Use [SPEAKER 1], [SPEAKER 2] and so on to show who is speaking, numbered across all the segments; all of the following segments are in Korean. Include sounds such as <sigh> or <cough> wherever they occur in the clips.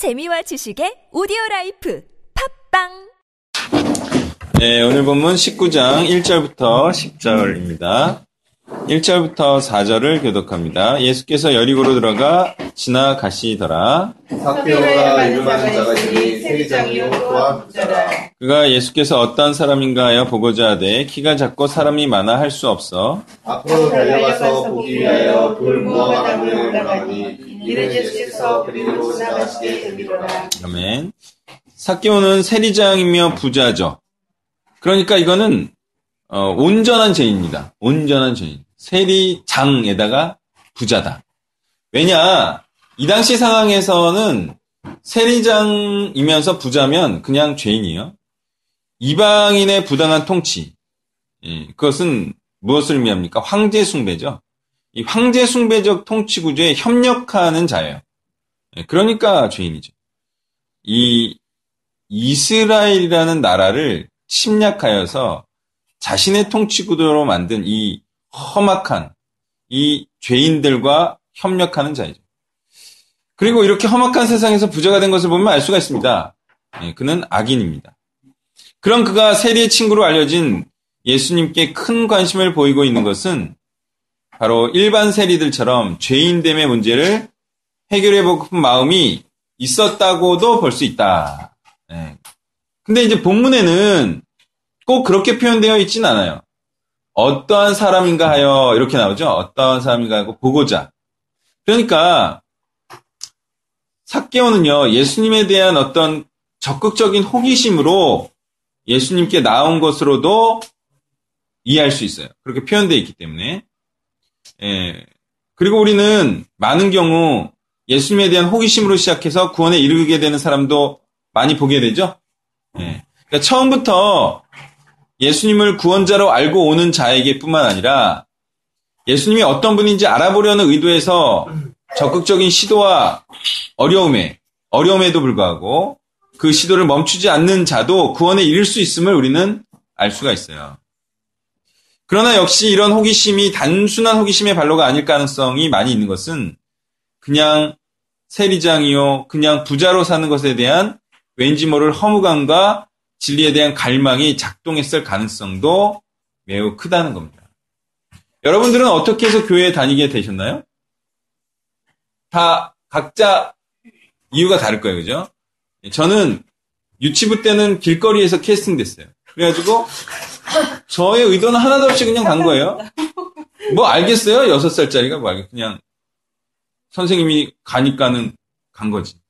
[SPEAKER 1] 재미와 지식의 오디오 라이프 팟빵
[SPEAKER 2] 네, 오늘 본문 19장 1절부터 10절입니다. 1절부터 4절을 교독합니다. 예수께서 여리고로 들어가 지나가시더라.
[SPEAKER 3] 삭개오라 이름하는 자가 있으니 세리장이요 또한 부자라.
[SPEAKER 2] 그가 예수께서 어떤 사람인가 하여 보고자 하되 키가 작고 사람이 많아 할 수 없어
[SPEAKER 3] 앞으로 달려가서 보기 위하여 돌무화과나무에 올라가니
[SPEAKER 2] 아멘. 사케오는 세리장이며 부자죠. 그러니까 이거는 어, 온전한 죄입니다. 온전한 죄인. 세리장에다가 부자다. 왜냐? 이 당시 상황에서는 세리장이면서 부자면 그냥 죄인이에요. 이방인의 부당한 통치. 예, 그것은 무엇을 의미합니까? 황제 숭배죠. 이 황제 숭배적 통치 구조에 협력하는 자예요. 예, 그러니까 죄인이죠. 이 이스라엘이라는 나라를 침략하여서 자신의 통치 구도로 만든 이 험악한 이 죄인들과 협력하는 자이죠. 그리고 이렇게 험악한 세상에서 부자가 된 것을 보면 알 수가 있습니다. 예, 그는 악인입니다. 그런 그가 세리의 친구로 알려진 예수님께 큰 관심을 보이고 있는 것은 바로 일반 세리들처럼 죄인됨의 문제를 해결해 보고 싶은 마음이 있었다고도 볼 수 있다. 예. 근데 이제 본문에는 꼭 그렇게 표현되어 있진 않아요. 어떠한 사람인가 하여 이렇게 나오죠. 어떠한 사람인가 하고 보고자. 그러니까 삭개오는요 예수님에 대한 어떤 적극적인 호기심으로 예수님께 나온 것으로도 이해할 수 있어요. 그렇게 표현되어 있기 때문에. 예. 그리고 우리는 많은 경우 예수님에 대한 호기심으로 시작해서 구원에 이르게 되는 사람도 많이 보게 되죠. 예. 그러니까 처음부터 예수님을 구원자로 알고 오는 자에게뿐만 아니라 예수님이 어떤 분인지 알아보려는 의도에서 적극적인 시도와 어려움에 어려움에도 불구하고 그 시도를 멈추지 않는 자도 구원에 이를 수 있음을 우리는 알 수가 있어요. 그러나 역시 이런 호기심이 단순한 호기심의 발로가 아닐 가능성이 많이 있는 것은 그냥 세리장이요, 그냥 부자로 사는 것에 대한 왠지 모를 허무감과 진리에 대한 갈망이 작동했을 가능성도 매우 크다는 겁니다. 여러분들은 어떻게 해서 교회에 다니게 되셨나요? 다 각자 이유가 다를 거예요, 그죠? 저는 유치부 때는 길거리에서 캐스팅 됐어요. 그래가지고 저의 의도는 하나도 없이 그냥 간 거예요. 뭐 알겠어요? 여섯 살짜리가 뭐 알겠, 그냥 선생님이 가니까는 간 거지.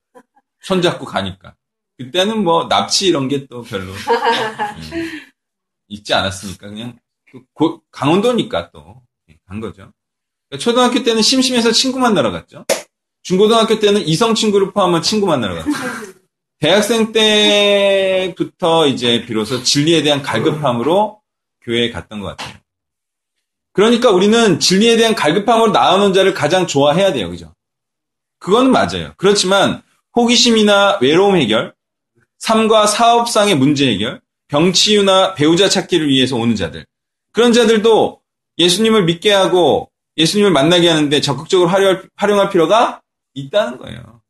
[SPEAKER 2] 손잡고 가니까. 그때는 뭐 납치 이런 게 또 별로 음, 있지 않았으니까 그냥 고, 강원도니까 또 간 거죠. 그러니까 초등학교 때는 심심해서 친구 만나러 갔죠. 중고등학교 때는 이성 친구를 포함한 친구 만나러 갔죠. 대학생 때부터 이제 비로소 진리에 대한 갈급함으로 교회에 갔던 것 같아요. 그러니까 우리는 진리에 대한 갈급함으로 나오는 자를 가장 좋아해야 돼요. 그죠? 그거는 맞아요. 그렇지만 호기심이나 외로움 해결, 삶과 사업상의 문제 해결, 병치유나 배우자 찾기를 위해서 오는 자들. 그런 자들도 예수님을 믿게 하고 예수님을 만나게 하는데 적극적으로 활용할 필요가 있다는 거예요.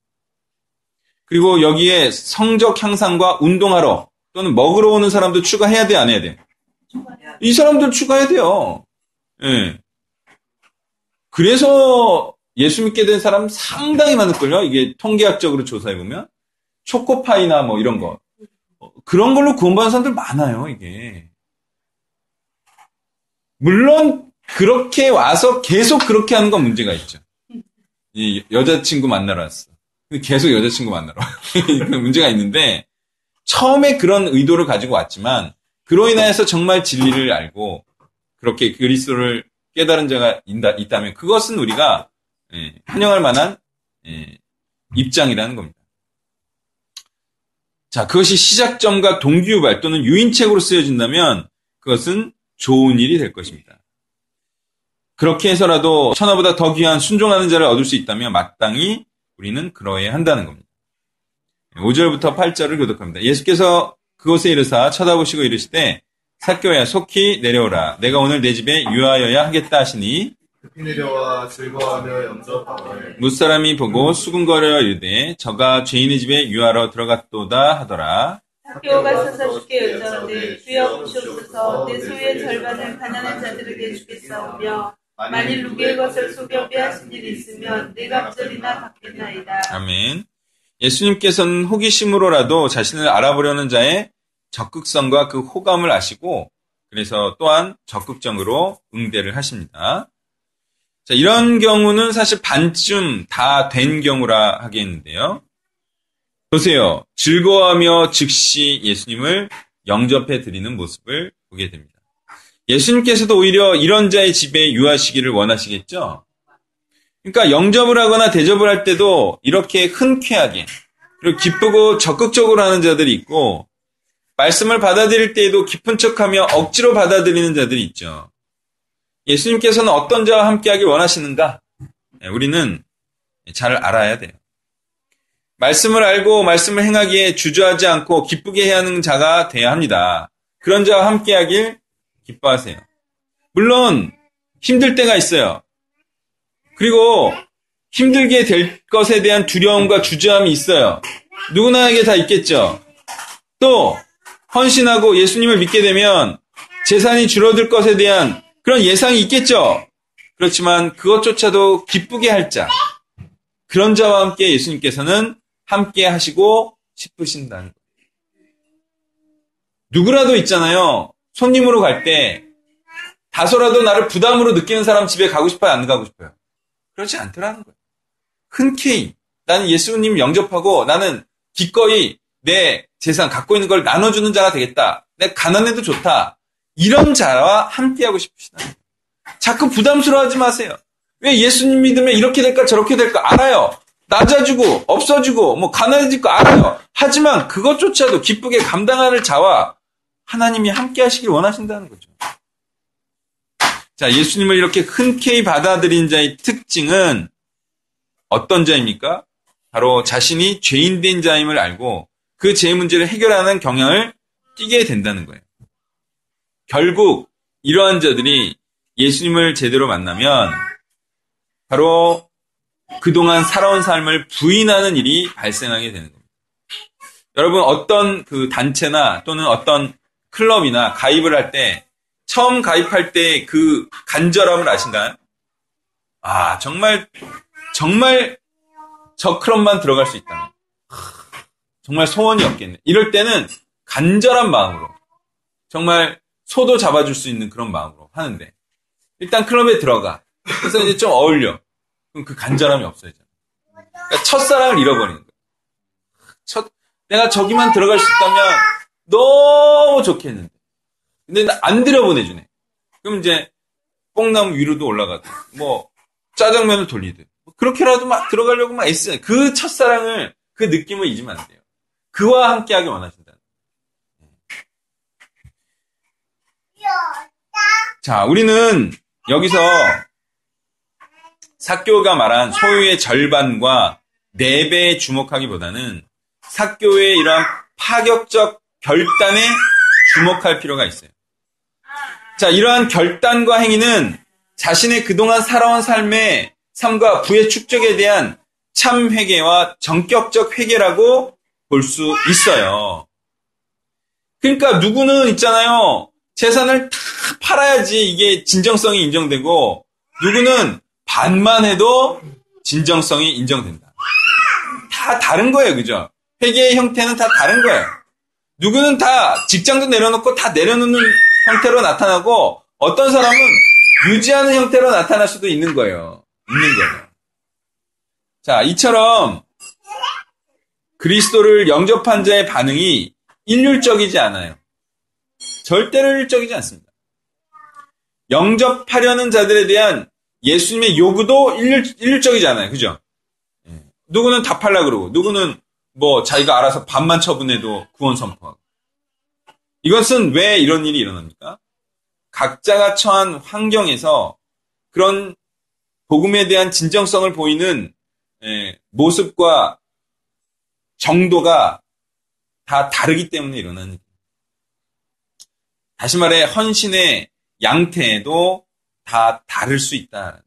[SPEAKER 2] 그리고 여기에 성적 향상과 운동하러 또는 먹으러 오는 사람도 추가해야 돼, 안 해야 돼? 이 사람들 추가해야 돼요. 예. 그래서 예수 믿게 된 사람 상당히 많을걸요? 이게 통계학적으로 조사해보면. 초코파이나 뭐 이런 거. 그런 걸로 구원받은 사람들 많아요, 이게. 물론, 그렇게 와서 계속 그렇게 하는 건 문제가 있죠. 이 여자친구 만나러 왔어. 계속 여자친구 만나러 <laughs> 그 문제가 있는데, 처음에 그런 의도를 가지고 왔지만, 그로 인하여서 정말 진리를 알고, 그렇게 그리스도를 깨달은 자가 있다, 면 그것은 우리가 예, 환영할 만한 예, 입장이라는 겁니다. 자, 그것이 시작점과 동기유발 또는 유인책으로 쓰여진다면 그것은 좋은 일이 될 것입니다. 그렇게 해서라도 천하보다 더 귀한 순종하는 자를 얻을 수 있다면 마땅히 우리는 그러해야 한다는 겁니다. 5절부터 8절을 교독합니다. 예수께서 그곳에 이르사 쳐다보시고 이르시되 사교야 속히 내려오라. 내가 오늘 내 집에 유하여야 하겠다 하시니
[SPEAKER 3] 급히 내려와 즐거워하며 영접함을
[SPEAKER 2] 무사람이 보고 수군거려 이르되 저가 죄인의 집에 유하러 들어갔도다 하더라.
[SPEAKER 4] 학교가 서서 주께 여짜오되 주여 보시옵소서 내 소유의 절반을 가난한 자들에게 주겠사오며 만일 누구의 것을 속여 빼앗은 일이 있으면 내 갑절이나 받겠나이다.
[SPEAKER 2] 아멘. 예수님께서는 호기심으로라도 자신을 알아보려는 자의 적극성과 그 호감을 아시고 그래서 또한 적극적으로 응대를 하십니다. 자, 이런 경우는 사실 반쯤 다 된 경우라 하겠는데요. 보세요. 즐거워하며 즉시 예수님을 영접해 드리는 모습을 보게 됩니다. 예수님께서도 오히려 이런 자의 집에 유하시기를 원하시겠죠? 그러니까 영접을 하거나 대접을 할 때도 이렇게 흔쾌하게 그리고 기쁘고 적극적으로 하는 자들이 있고 말씀을 받아들일 때에도 깊은 척하며 억지로 받아들이는 자들이 있죠. 예수님께서는 어떤 자와 함께하길 원하시는가? 네, 우리는 잘 알아야 돼요. 말씀을 알고 말씀을 행하기에 주저하지 않고 기쁘게 해야 하는 자가 돼야 합니다. 그런 자와 함께하길 기뻐하세요. 물론 힘들 때가 있어요. 그리고 힘들게 될 것에 대한 두려움과 주저함이 있어요. 누구나에게 다 있겠죠. 또 헌신하고 예수님을 믿게 되면 재산이 줄어들 것에 대한 그런 예상이 있겠죠. 그렇지만 그것조차도 기쁘게 할 자, 그런 자와 함께 예수님께서는 함께 하시고 싶으신다는 거예요. 누구라도 있잖아요. 손님으로 갈 때 다소라도 나를 부담으로 느끼는 사람 집에 가고 싶어요? 안 가고 싶어요? 그렇지 않더라는 거예요. 흔쾌히 나는 예수님 영접하고 나는 기꺼이 내 재산 갖고 있는 걸 나눠주는 자가 되겠다. 내 가난해도 좋다. 이런 자와 함께하고 싶으시다. 자꾸 부담스러워하지 마세요. 왜 예수님 믿으면 이렇게 될까 저렇게 될까 알아요. 낮아지고 없어지고 뭐 가난해질 거 알아요. 하지만 그것조차도 기쁘게 감당하는 자와 하나님이 함께 하시길 원하신다는 거죠. 자, 예수님을 이렇게 흔쾌히 받아들인 자의 특징은 어떤 자입니까? 바로 자신이 죄인된 자임을 알고 그 죄 문제를 해결하는 경향을 띠게 된다는 거예요. 결국 이러한 자들이 예수님을 제대로 만나면 바로 그동안 살아온 삶을 부인하는 일이 발생하게 되는 겁니다. 여러분 어떤 그 단체나 또는 어떤 클럽이나 가입을 할 때 처음 가입할 때 그 간절함을 아신가요? 아 정말 정말 저 클럽만 들어갈 수 있다면 정말 소원이 없겠네. 이럴 때는 간절한 마음으로 정말 소도 잡아줄 수 있는 그런 마음으로 하는데 일단 클럽에 들어가. 그래서 이제 좀 어울려. 그럼 그 간절함이 없어지잖아. 그러니까 첫사랑을 잃어버리는 거야. 첫 내가 저기만 들어갈 수 있다면 너무 좋겠는데. 근데 안 들여보내주네. 그럼 이제 뽕나무 위로도 올라가고 뭐 짜장면을 돌리듯 뭐 그렇게라도 막 들어가려고 막 애쓰. 그 첫사랑을 그 느낌을 잊으면 안 돼요. 그와 함께하기 원하신다. 자, 우리는 여기서 사교가 말한 소유의 절반과 4배에 주목하기보다는 사교의 이러한 파격적 결단에 주목할 필요가 있어요. 자, 이러한 결단과 행위는 자신의 그동안 살아온 삶의 삶과 부의 축적에 대한 참 회개와 전격적 회개라고 볼 수 있어요. 그러니까 누구는 있잖아요. 재산을 다 팔아야지 이게 진정성이 인정되고 누구는 반만 해도 진정성이 인정된다. 다 다른 거예요. 그죠? 회계의 형태는 다 다른 거예요. 누구는 다 직장도 내려놓고 다 내려놓는 형태로 나타나고 어떤 사람은 유지하는 형태로 나타날 수도 있는 거예요. 있는 거예요. 자, 이처럼 그리스도를 영접한 자의 반응이 일률적이지 않아요. 절대로 일률적이지 않습니다. 영접하려는 자들에 대한 예수님의 요구도 일률, 일률적이지 않아요. 그죠? 예. 누구는 다 팔라 그러고, 누구는 뭐 자기가 알아서 반만 처분해도 구원 선포하고. 이것은 왜 이런 일이 일어납니까? 각자가 처한 환경에서 그런 복음에 대한 진정성을 보이는 예, 모습과 정도가 다 다르기 때문에 일어나는 일이에요. 다시 말해 헌신의 양태도 다 다를 수 있다.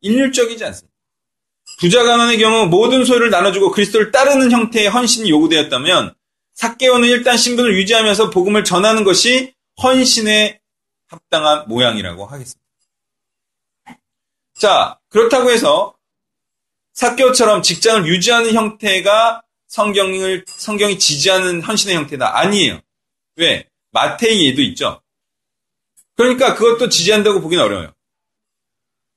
[SPEAKER 2] 일률적이지 않습니다. 부자 가난의 경우 모든 소유를 나눠주고 그리스도를 따르는 형태의 헌신이 요구되었다면 사개오는 일단 신분을 유지하면서 복음을 전하는 것이 헌신에 합당한 모양이라고 하겠습니다. 자, 그렇다고 해서 사개오처럼 직장을 유지하는 형태가 성경을, 성경이 지지하는 헌신의 형태다. 아니에요. 왜? 마태이에도 있죠. 그러니까 그것도 지지한다고 보기는 어려워요.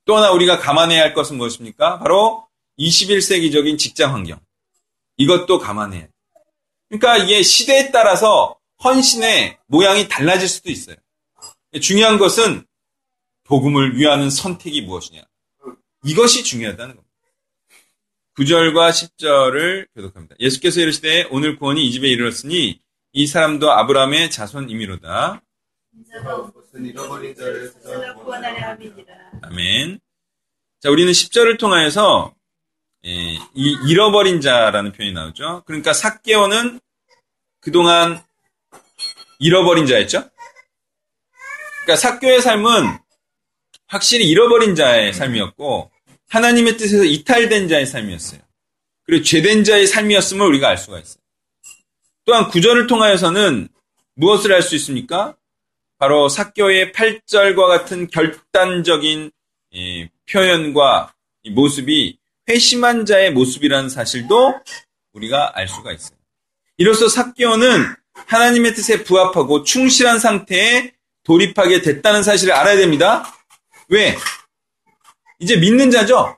[SPEAKER 2] 또 하나 우리가 감안해야 할 것은 무엇입니까? 바로 21세기적인 직장 환경. 이것도 감안해야 돼요. 그러니까 이게 시대에 따라서 헌신의 모양이 달라질 수도 있어요. 중요한 것은 복음을 위하는 선택이 무엇이냐. 이것이 중요하다는 겁니다. 9절과 10절을 교독합니다. 예수께서 이르시되 오늘 구원이 이 집에 이르렀으니 이 사람도 아브라함의 자손이미로다. 아멘. 자, 우리는 10절을 통하여서 예, 이 잃어버린 자라는 표현이 나오죠. 그러니까 삭개오는 그동안 잃어버린 자였죠. 그러니까 삭교의 삶은 확실히 잃어버린 자의 삶이었고 하나님의 뜻에서 이탈된 자의 삶이었어요. 그리고 죄된 자의 삶이었음을 우리가 알 수가 있어요. 또한 구절을 통하여서는 무엇을 알 수 있습니까? 바로 삭교의 8절과 같은 결단적인 이 표현과 이 모습이 회심한 자의 모습이라는 사실도 우리가 알 수가 있어요. 이로써 삭교는 하나님의 뜻에 부합하고 충실한 상태에 돌입하게 됐다는 사실을 알아야 됩니다. 왜? 이제 믿는 자죠?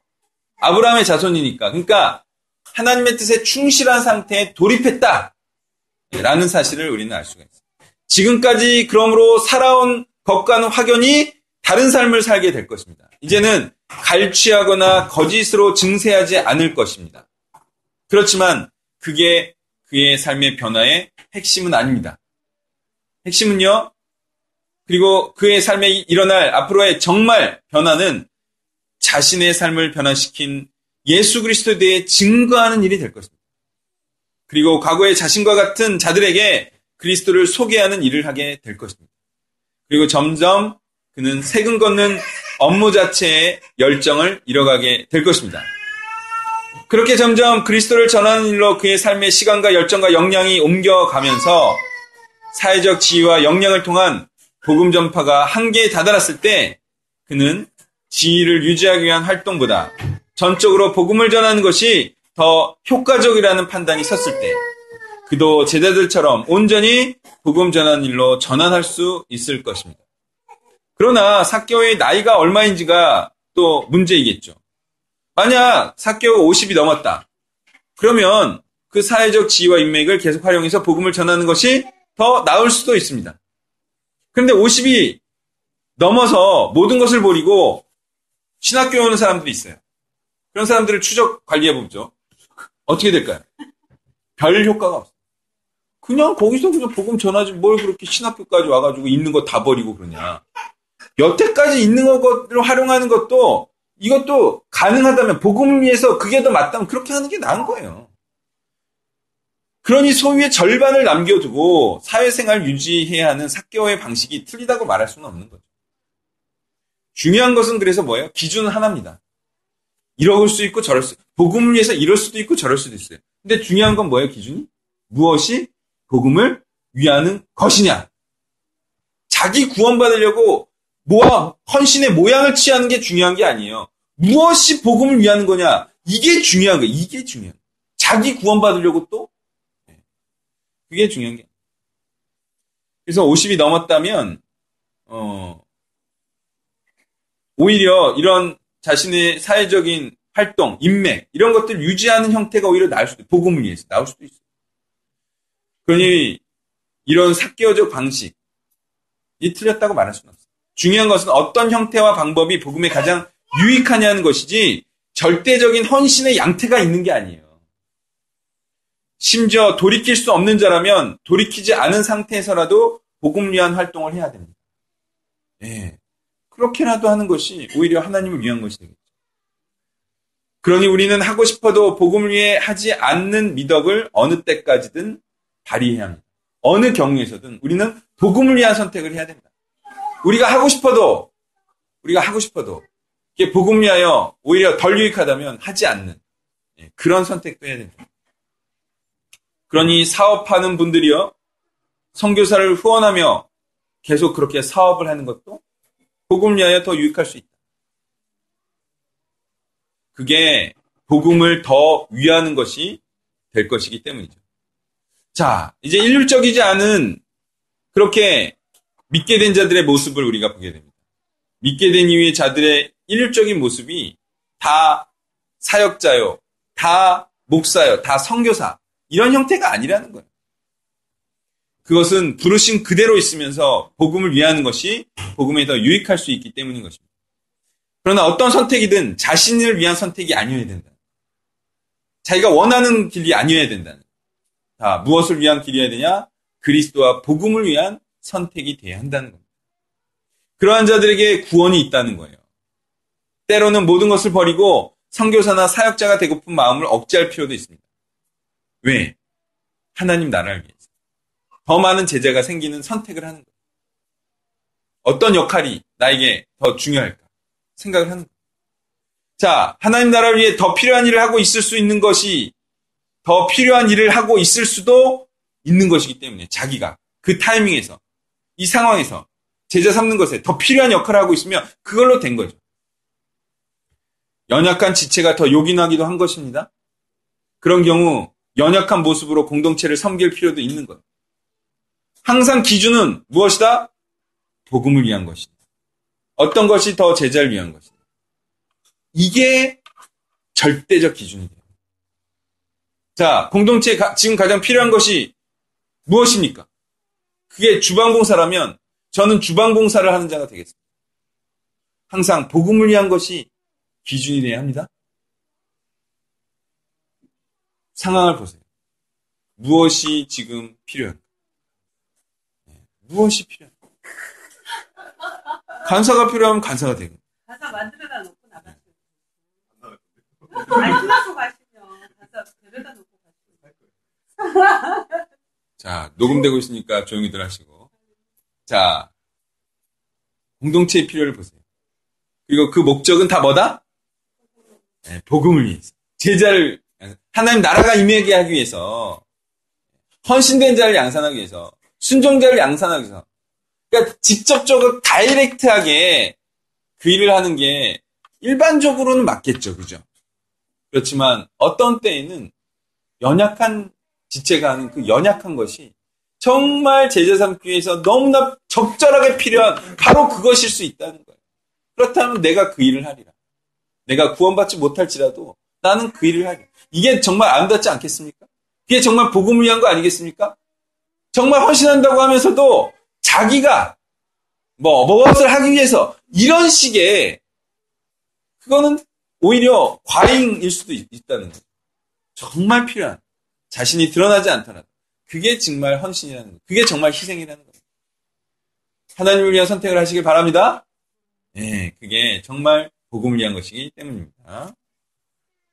[SPEAKER 2] 아브라함의 자손이니까. 그러니까 하나님의 뜻에 충실한 상태에 돌입했다. 라는 사실을 우리는 알 수가 있어요. 지금까지 그러므로 살아온 것과는 확연히 다른 삶을 살게 될 것입니다. 이제는 갈취하거나 거짓으로 증세하지 않을 것입니다. 그렇지만 그게 그의 삶의 변화의 핵심은 아닙니다. 핵심은요, 그리고 그의 삶에 일어날 앞으로의 정말 변화는 자신의 삶을 변화시킨 예수 그리스도에 대해 증거하는 일이 될 것입니다. 그리고 과거의 자신과 같은 자들에게 그리스도를 소개하는 일을 하게 될 것입니다. 그리고 점점 그는 세금 걷는 업무 자체의 열정을 잃어가게 될 것입니다. 그렇게 점점 그리스도를 전하는 일로 그의 삶의 시간과 열정과 역량이 옮겨가면서 사회적 지위와 역량을 통한 복음 전파가 한계에 다다랐을 때 그는 지위를 유지하기 위한 활동보다 전적으로 복음을 전하는 것이 더 효과적이라는 판단이 섰을 때 그도 제자들처럼 온전히 복음 전하는 일로 전환할 수 있을 것입니다. 그러나 사교의 나이가 얼마인지가 또 문제이겠죠. 만약 사교가 50이 넘었다. 그러면 그 사회적 지위와 인맥을 계속 활용해서 복음을 전하는 것이 더 나을 수도 있습니다. 그런데 50이 넘어서 모든 것을 버리고 신학교에 오는 사람들이 있어요. 그런 사람들을 추적 관리해보죠. 어떻게 될까요? 별 효과가 없어요. 그냥 거기서 그냥 복음 전하지 뭘 그렇게 신학교까지 와가지고 있는 거 다 버리고 그러냐. 여태까지 있는 것을 활용하는 것도 이것도 가능하다면 복음을 위해서 그게 더 맞다면 그렇게 하는 게 나은 거예요. 그러니 소유의 절반을 남겨두고 사회생활 유지해야 하는 사교의 방식이 틀리다고 말할 수는 없는 거죠. 중요한 것은 그래서 뭐예요? 기준은 하나입니다. 이럴 수 있고 저럴 수, 복음을 위해서 이럴 수도 있고 저럴 수도 있어요. 근데 중요한 건 뭐예요, 기준이? 무엇이 복음을 위하는 것이냐? 자기 구원받으려고 모아, 헌신의 모양을 취하는 게 중요한 게 아니에요. 무엇이 복음을 위하는 거냐? 이게 중요한 거예요. 이게 중요한 거예요. 자기 구원받으려고 또? 네. 그게 중요한 게. 그래서 50이 넘었다면, 어, 오히려 이런 자신의 사회적인 활동, 인맥, 이런 것들 유지하는 형태가 오히려 나을 수도, 복음을 위해서 나올 수도 있어요. 그러니, 이런 사개어적 방식이 틀렸다고 말할 수는 없어요. 중요한 것은 어떤 형태와 방법이 복음에 가장 유익하냐는 것이지 절대적인 헌신의 양태가 있는 게 아니에요. 심지어 돌이킬 수 없는 자라면 돌이키지 않은 상태에서라도 복음 위한 활동을 해야 됩니다. 예. 그렇게라도 하는 것이 오히려 하나님을 위한 것이 되겠죠. 그러니 우리는 하고 싶어도 복음을 위해 하지 않는 미덕을 어느 때까지든 발휘해야 합니다. 어느 경우에서든 우리는 복음을 위한 선택을 해야 됩니다. 우리가 하고 싶어도, 우리가 하고 싶어도 이게 복음 위하여 오히려 덜 유익하다면 하지 않는 예, 그런 선택도 해야 된다. 그러니 사업하는 분들이요 선교사를 후원하며 계속 그렇게 사업을 하는 것도 복음 위하여 더 유익할 수 있다. 그게 복음을 더 위하는 것이 될 것이기 때문이죠. 자, 이제 일률적이지 않은 그렇게 믿게 된 자들의 모습을 우리가 보게 됩니다. 믿게 된 이후의 자들의 일률적인 모습이 다 사역자요, 다 목사요, 다 선교사 이런 형태가 아니라는 거예요. 그것은 부르신 그대로 있으면서 복음을 위하는 것이 복음에 더 유익할 수 있기 때문인 것입니다. 그러나 어떤 선택이든 자신을 위한 선택이 아니어야 된다. 자기가 원하는 길이 아니어야 된다는. 자, 무엇을 위한 길이어야 되냐? 그리스도와 복음을 위한 선택이 돼야 한다는 겁니다. 그러한 자들에게 구원이 있다는 거예요. 때로는 모든 것을 버리고 선교사나 사역자가 되고픈 마음을 억제할 필요도 있습니다. 왜? 하나님 나라를 위해서. 더 많은 제자가 생기는 선택을 하는 거예요. 어떤 역할이 나에게 더 중요할까? 생각을 하는 거예요. 자, 하나님 나라를 위해 더 필요한 일을 하고 있을 수 있는 것이 더 필요한 일을 하고 있을 수도 있는 것이기 때문에 자기가 그 타이밍에서 이 상황에서 제자 삼는 것에 더 필요한 역할을 하고 있으면 그걸로 된 거죠. 연약한 지체가 더 요긴하기도 한 것입니다. 그런 경우 연약한 모습으로 공동체를 섬길 필요도 있는 거예요. 항상 기준은 무엇이다? 복음을 위한 것이다. 어떤 것이 더 제자를 위한 것이다. 이게 절대적 기준이 돼요. 자, 공동체에 가, 지금 가장 필요한 것이 무엇입니까? 그게 주방봉사라면 저는 주방봉사를 하는 자가 되겠습니다. 항상 복음을 위한 것이 기준이 돼야 합니다. 상황을 보세요. 무엇이 지금 필요한가? 네, 무엇이 필요한가? 간사가 필요하면 간사가 되고.
[SPEAKER 4] 가사 만들어다 놓고. 아니, 끝나고 가시면 가사 데려다 놓고 가시면.
[SPEAKER 2] 자, 녹음되고 있으니까 조용히들 하시고. 자, 공동체의 필요를 보세요. 그리고 그 목적은 다 뭐다? 네, 복음을 위해서. 제자를, 하나님 나라가 임하게 하기 위해서, 헌신된 자를 양산하기 위해서, 순종자를 양산하기 위해서. 그러니까 직접적으로 다이렉트하게 그 일을 하는 게 일반적으로는 맞겠죠. 그죠? 그렇지만 어떤 때에는 연약한 지체가 하는 그 연약한 것이 정말 제자 삼기 위해서 너무나 적절하게 필요한 바로 그것일 수 있다는 거예요. 그렇다면 내가 그 일을 하리라. 내가 구원받지 못할지라도 나는 그 일을 하리라. 이게 정말 아름답지 않겠습니까? 그게 정말 복음을 위한 거 아니겠습니까? 정말 헌신한다고 하면서도 자기가 뭐 무엇을 하기 위해서 이런 식의 그거는 오히려 과잉일 수도 있, 다는 거죠. 정말 필요한 자신이 드러나지 않더라도 그게 정말 헌신이라는 거. 그게 정말 희생이라는 거예요. 하나님을 위한 선택을 하시길 바랍니다. 네, 그게 정말 복음을 위한 것이기 때문입니다.